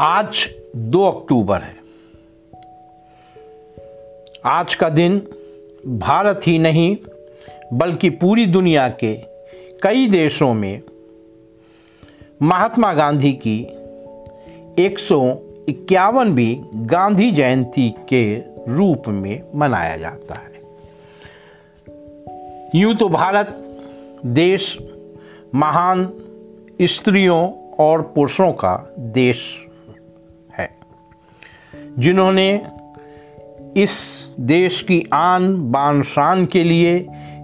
आज 2 अक्टूबर है। आज का दिन भारत ही नहीं, बल्कि पूरी दुनिया के कई देशों में महात्मा गांधी की एक इक्यावनवीं गांधी जयंती के रूप में मनाया जाता है। यूँ तो भारत देश, महान स्त्रियों और पुरुषों का देश जिन्होंने इस देश की आन बान शान के लिए,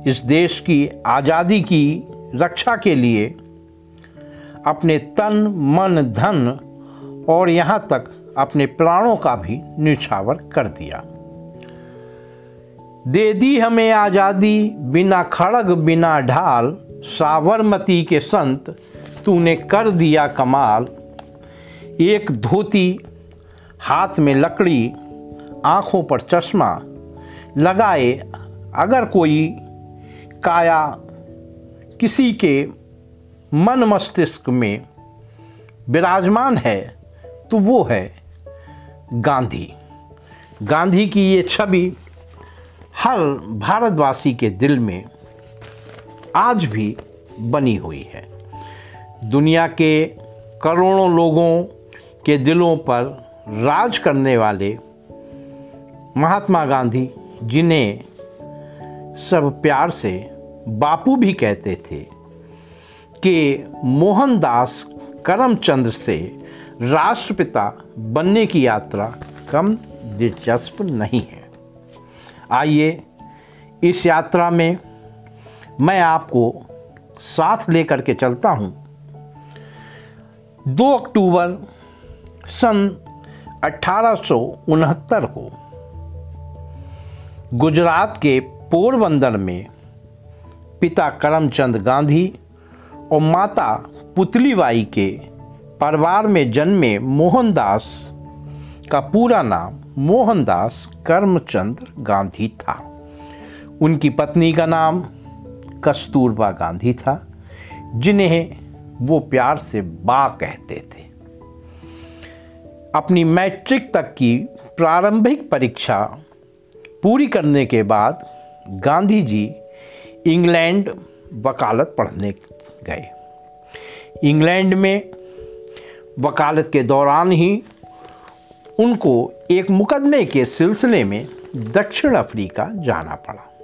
इस देश की आज़ादी की रक्षा के लिए अपने तन, मन, धन और यहाँ तक अपने प्राणों का भी निछावर कर दिया। दे दी हमें आज़ादी, बिना खड़ग, बिना ढाल, साबरमती के संत, तूने कर दिया कमाल। एक धोती हाथ में लकड़ी, आँखों पर चश्मा लगाए, अगर कोई काया किसी के मन मस्तिष्क में विराजमान है तो वो है गांधी। गांधी की ये छवि हर भारतवासी के दिल में आज भी बनी हुई है। दुनिया के करोड़ों लोगों के दिलों पर राज करने वाले महात्मा गांधी जिन्हें सब प्यार से बापू भी कहते थे, कि मोहनदास करमचंद से राष्ट्रपिता बनने की यात्रा कम दिलचस्प नहीं है। आइए इस यात्रा में मैं आपको साथ लेकर के चलता हूँ। दो अक्टूबर सन अठारह को गुजरात के पोरबंदर में पिता करमचंद गांधी और माता पुतलीबाई के परिवार में जन्मे मोहनदास का पूरा नाम मोहनदास करमचंद गांधी था। उनकी पत्नी का नाम कस्तूरबा गांधी था, जिन्हें वो प्यार से बा कहते थे। अपनी मैट्रिक तक की प्रारंभिक परीक्षा पूरी करने के बाद गांधी जी इंग्लैंड वकालत पढ़ने गए। इंग्लैंड में वकालत के दौरान ही उनको एक मुकदमे के सिलसिले में दक्षिण अफ्रीका जाना पड़ा।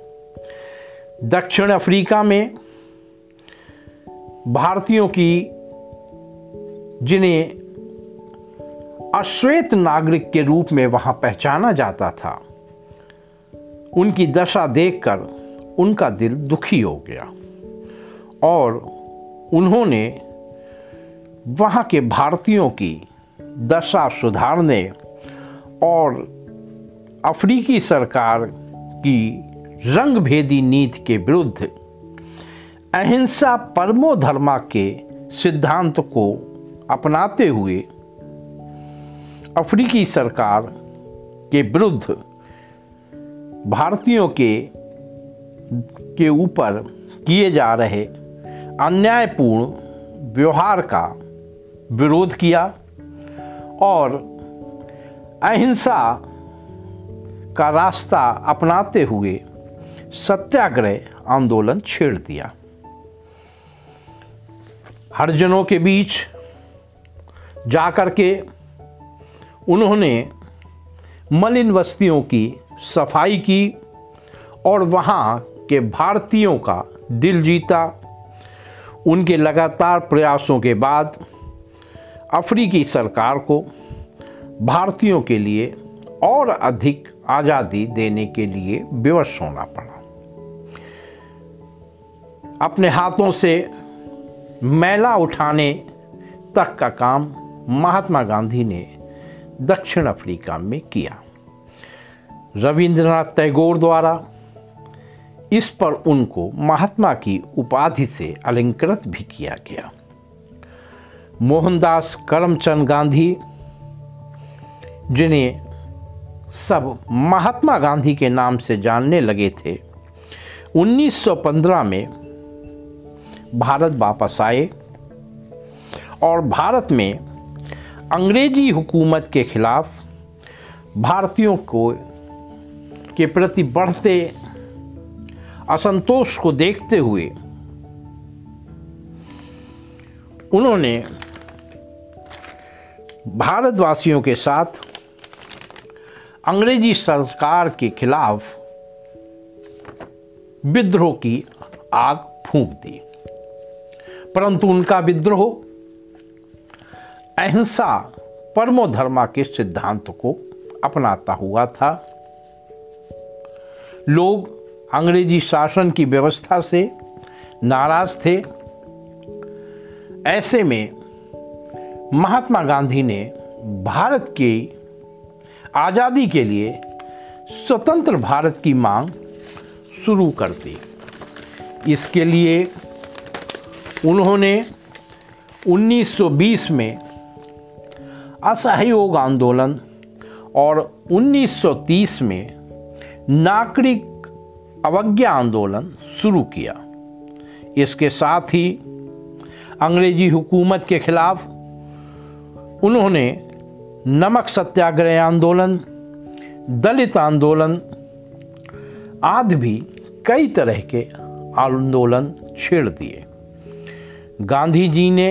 दक्षिण अफ्रीका में भारतीयों की जिन्हें अश्वेत नागरिक के रूप में वहाँ पहचाना जाता था। उनकी दशा देखकर उनका दिल दुखी हो गया और उन्होंने वहाँ के भारतीयों की दशा सुधारने और अफ्रीकी सरकार की रंगभेदी नीति के विरुद्ध अहिंसा परमो धर्मा के सिद्धांत को अपनाते हुए अफ्रीकी सरकार के विरुद्ध भारतीयों के के ऊपर किए जा रहे अन्यायपूर्ण व्यवहार का विरोध किया और अहिंसा का रास्ता अपनाते हुए सत्याग्रह आंदोलन छेड़ दिया। हरजनों के बीच जाकर के उन्होंने मलिन बस्तियों की सफ़ाई की और वहाँ के भारतीयों का दिल जीता। उनके लगातार प्रयासों के बाद अफ्रीकी सरकार को भारतीयों के लिए और अधिक आज़ादी देने के लिए विवश होना पड़ा। अपने हाथों से मैला उठाने तक का काम महात्मा गांधी ने दक्षिण अफ्रीका में किया। रविंद्रनाथ टैगोर द्वारा इस पर उनको महात्मा की उपाधि से अलंकृत भी किया गया। मोहनदास करमचंद गांधी, जिन्हें सब महात्मा गांधी के नाम से जानने लगे थे 1915 में भारत वापस आए और भारत में अंग्रेज़ी हुकूमत के खिलाफ भारतीयों को, के प्रति बढ़ते असंतोष को देखते हुए उन्होंने भारतवासियों के साथ अंग्रेज़ी सरकार के खिलाफ विद्रोह की आग फूंक दी। परंतु उनका विद्रोह अहिंसा परमो धर्मा के सिद्धांत को अपनाता हुआ था। लोग अंग्रेज़ी शासन की व्यवस्था से नाराज़ थे। ऐसे में महात्मा गांधी ने भारत की आज़ादी के लिए स्वतंत्र भारत की मांग शुरू कर दी। इसके लिए उन्होंने 1920 में असहयोग आंदोलन और 1930 में नागरिक अवज्ञा आंदोलन शुरू किया। इसके साथ ही अंग्रेज़ी हुकूमत के खिलाफ उन्होंने नमक सत्याग्रह आंदोलन, दलित आंदोलन आदि भी कई तरह के आंदोलन छेड़ दिए। गांधी जी ने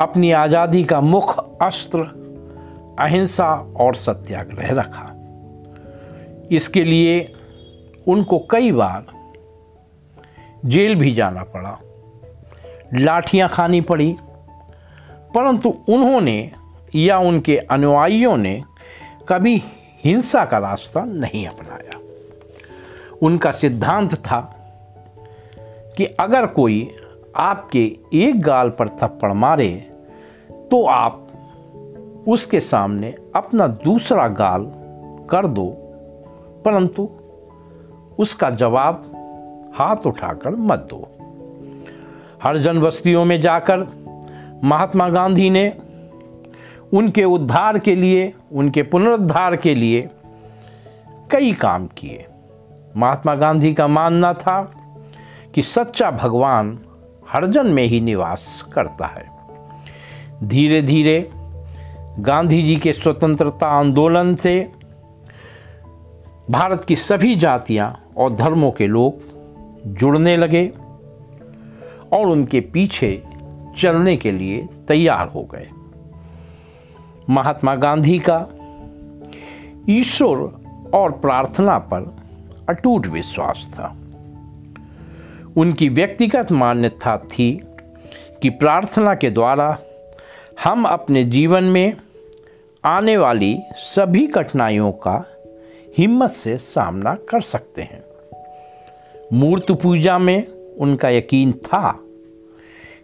अपनी आज़ादी का मुख्य अस्त्र, अहिंसा और सत्याग्रह रखा। इसके लिए उनको कई बार जेल भी जाना पड़ा। लाठियाँ खानी पड़ी, परंतु उन्होंने या उनके अनुयायियों ने कभी हिंसा का रास्ता नहीं अपनाया। उनका सिद्धांत था कि अगर कोई आपके एक गाल पर थप्पड़ मारे तो आप उसके सामने अपना दूसरा गाल कर दो। परंतु उसका जवाब हाथ उठाकर मत दो। हर जन बस्तियों में जाकर महात्मा गांधी ने उनके उद्धार के लिए, उनके पुनरुद्धार के लिए कई काम किए। महात्मा गांधी का मानना था कि सच्चा भगवान हरजन में ही निवास करता है। धीरे धीरे गांधी जी के स्वतंत्रता आंदोलन से भारत की सभी जातियाँ और धर्मों के लोग जुड़ने लगे और उनके पीछे चलने के लिए तैयार हो गए। महात्मा गांधी का ईश्वर और प्रार्थना पर अटूट विश्वास था। उनकी व्यक्तिगत मान्यता थी कि प्रार्थना के द्वारा हम अपने जीवन में आने वाली सभी कठिनाइयों का हिम्मत से सामना कर सकते हैं। मूर्त पूजा में उनका यकीन था,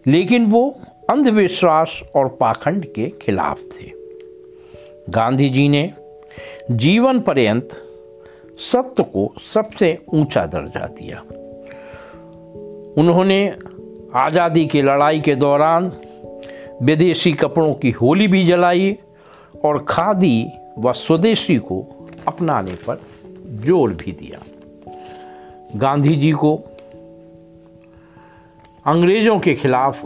लेकिन वो अंधविश्वास और पाखंड के खिलाफ थे। गांधी जी ने जीवन पर्यंत सत्य को सबसे ऊँचा दर्जा दिया। उन्होंने आज़ादी की लड़ाई के दौरान विदेशी कपड़ों की होली भी जलाई और खादी व स्वदेशी को अपनाने पर ज़ोर भी दिया। गांधी जी को अंग्रेज़ों के खिलाफ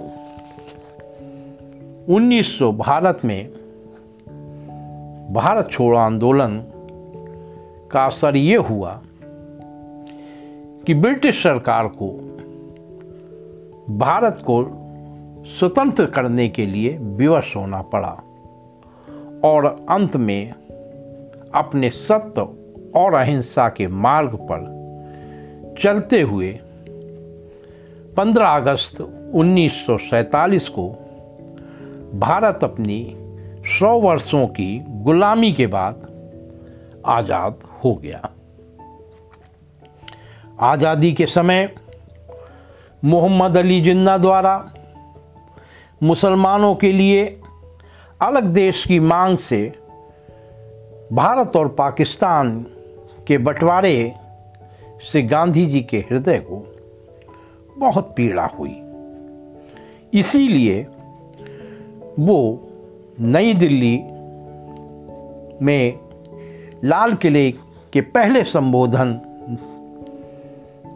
1900 भारत में भारत छोड़ो आंदोलन का असर ये हुआ कि ब्रिटिश सरकार को भारत को स्वतंत्र करने के लिए विवश होना पड़ा और अंत में अपने सत्य और अहिंसा के मार्ग पर चलते हुए 15 अगस्त 1947 को भारत अपनी 100 वर्षों की गुलामी के बाद आज़ाद हो गया। आज़ादी के समय मोहम्मद अली जिन्ना द्वारा मुसलमानों के लिए अलग देश की मांग से भारत और पाकिस्तान के बंटवारे से गांधी जी के हृदय को बहुत पीड़ा हुई। इसीलिए वो नई दिल्ली में लाल किले के पहले संबोधन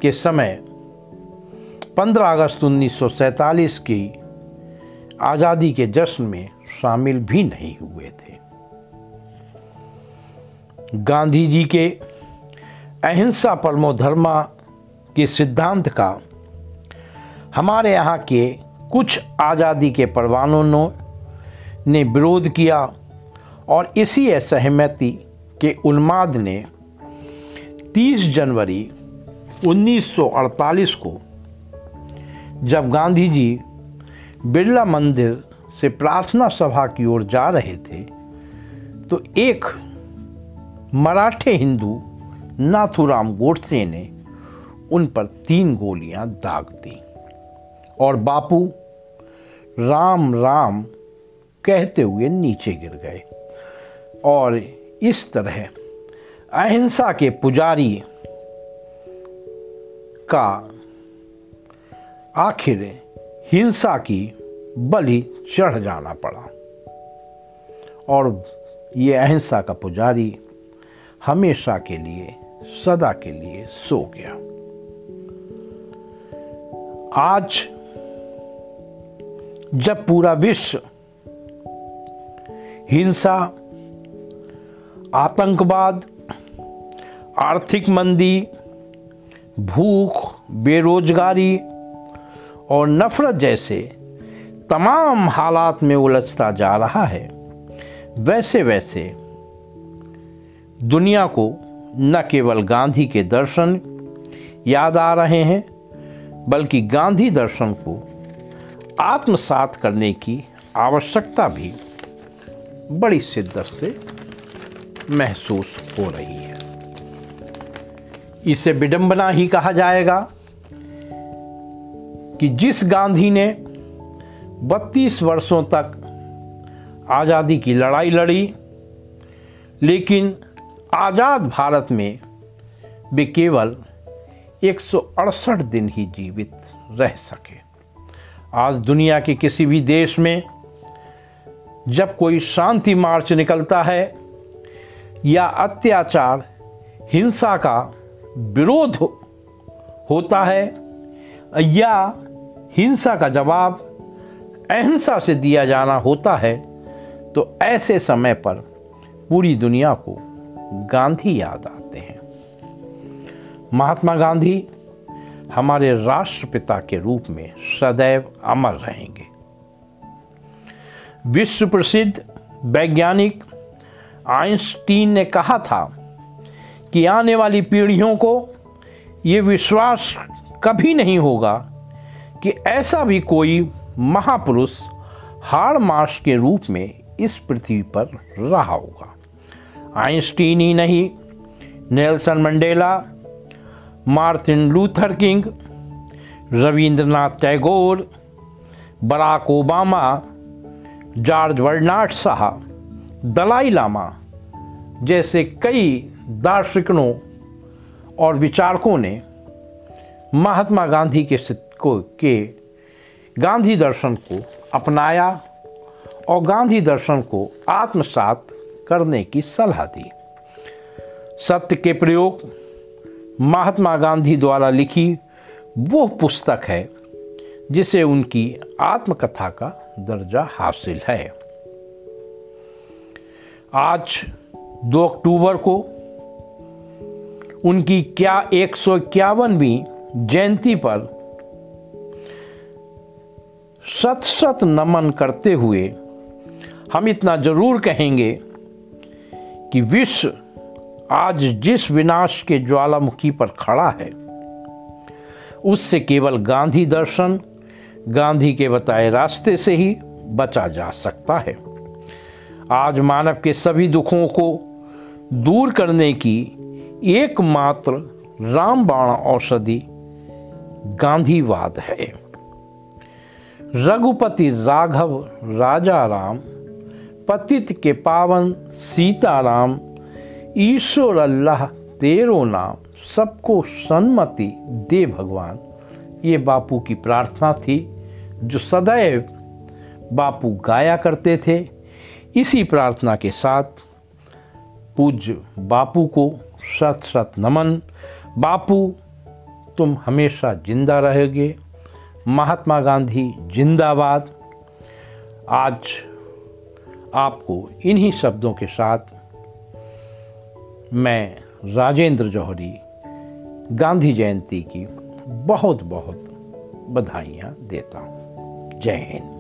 के समय 15 अगस्त 1947 की आज़ादी के जश्न में शामिल भी नहीं हुए थे। गांधी जी के अहिंसा परमो धर्मा के सिद्धांत का हमारे यहाँ के कुछ आज़ादी के परवानों ने विरोध किया और इसी असहमति के उन्माद ने 30 जनवरी 1948 को जब गांधी जी बिरला मंदिर से प्रार्थना सभा की ओर जा रहे थे तो एक मराठे हिंदू नाथुराम गोडसे ने उन पर तीन गोलियाँ दाग दी। और बापू राम राम कहते हुए नीचे गिर गए। और इस तरह अहिंसा के पुजारी का आखिर हिंसा की बलि चढ़ जाना पड़ा। और ये अहिंसा का पुजारी हमेशा के लिए, सदा के लिए सो गया। आज जब पूरा विश्व हिंसा, आतंकवाद, आर्थिक मंदी, भूख, बेरोजगारी और नफरत जैसे तमाम हालात में उलझता जा रहा है। वैसे वैसे दुनिया को न केवल गांधी के दर्शन याद आ रहे हैं, बल्कि गांधी दर्शन को आत्मसात करने की आवश्यकता भी बड़ी शिद्दत से महसूस हो रही है। इसे विडंबना ही कहा जाएगा। कि जिस गांधी ने 32 वर्षों तक आज़ादी की लड़ाई लड़ी लेकिन आज़ाद भारत में वे केवल एक सौ अड़सठ दिन ही जीवित रह सके। आज दुनिया के किसी भी देश में जब कोई शांति मार्च निकलता है या अत्याचार हिंसा का विरोध हो, होता है या हिंसा का जवाब, अहिंसा से दिया जाना होता है तो ऐसे समय पर पूरी दुनिया को गांधी याद आते हैं। महात्मा गांधी हमारे राष्ट्रपिता के रूप में सदैव अमर रहेंगे। विश्व प्रसिद्ध वैज्ञानिक आइंस्टीन ने कहा था कि आने वाली पीढ़ियों को ये विश्वास कभी नहीं होगा कि ऐसा भी कोई महापुरुष हाड़ मार्श के रूप में इस पृथ्वी पर रहा होगा। आइंस्टीन ही नहीं, Nelson Mandela, Martin Luther King, Rabindranath Tagore, Barack Obama, George Bernard Shaw, Dalai Lama जैसे कई दार्शनिकों और विचारकों ने महात्मा गांधी के को के गांधी दर्शन को अपनाया और गांधी दर्शन को आत्मसात करने की सलाह दी। सत्य के प्रयोग महात्मा गांधी द्वारा लिखी वो पुस्तक है जिसे उनकी आत्मकथा का दर्जा हासिल है। आज दो अक्टूबर को उनकी क्या एक जयंती पर सत सत नमन करते हुए हम इतना ज़रूर कहेंगे कि विश्व आज जिस विनाश के ज्वालामुखी पर खड़ा है, उससे केवल गांधी दर्शन, गांधी के बताए रास्ते से ही बचा जा सकता है। आज मानव के सभी दुखों को दूर करने की एकमात्र रामबाण औषधि गांधीवाद है। रघुपति राघव राजा राम पतित के पावन सीताराम, ईश्वर अल्लाह तेरो नाम, सबको सन्मति दे भगवान। ये बापू की प्रार्थना थी, जो सदैव बापू गाया करते थे। इसी प्रार्थना के साथ पूज्य बापू को सत सत नमन। बापू, तुम हमेशा ज़िंदा रहोगे। महात्मा गांधी जिंदाबाद। आज आपको इन्हीं शब्दों के साथ मैं राजेंद्र जौहरी, गांधी जयंती की बहुत बहुत बधाइयाँ देता हूँ। जय हिंद।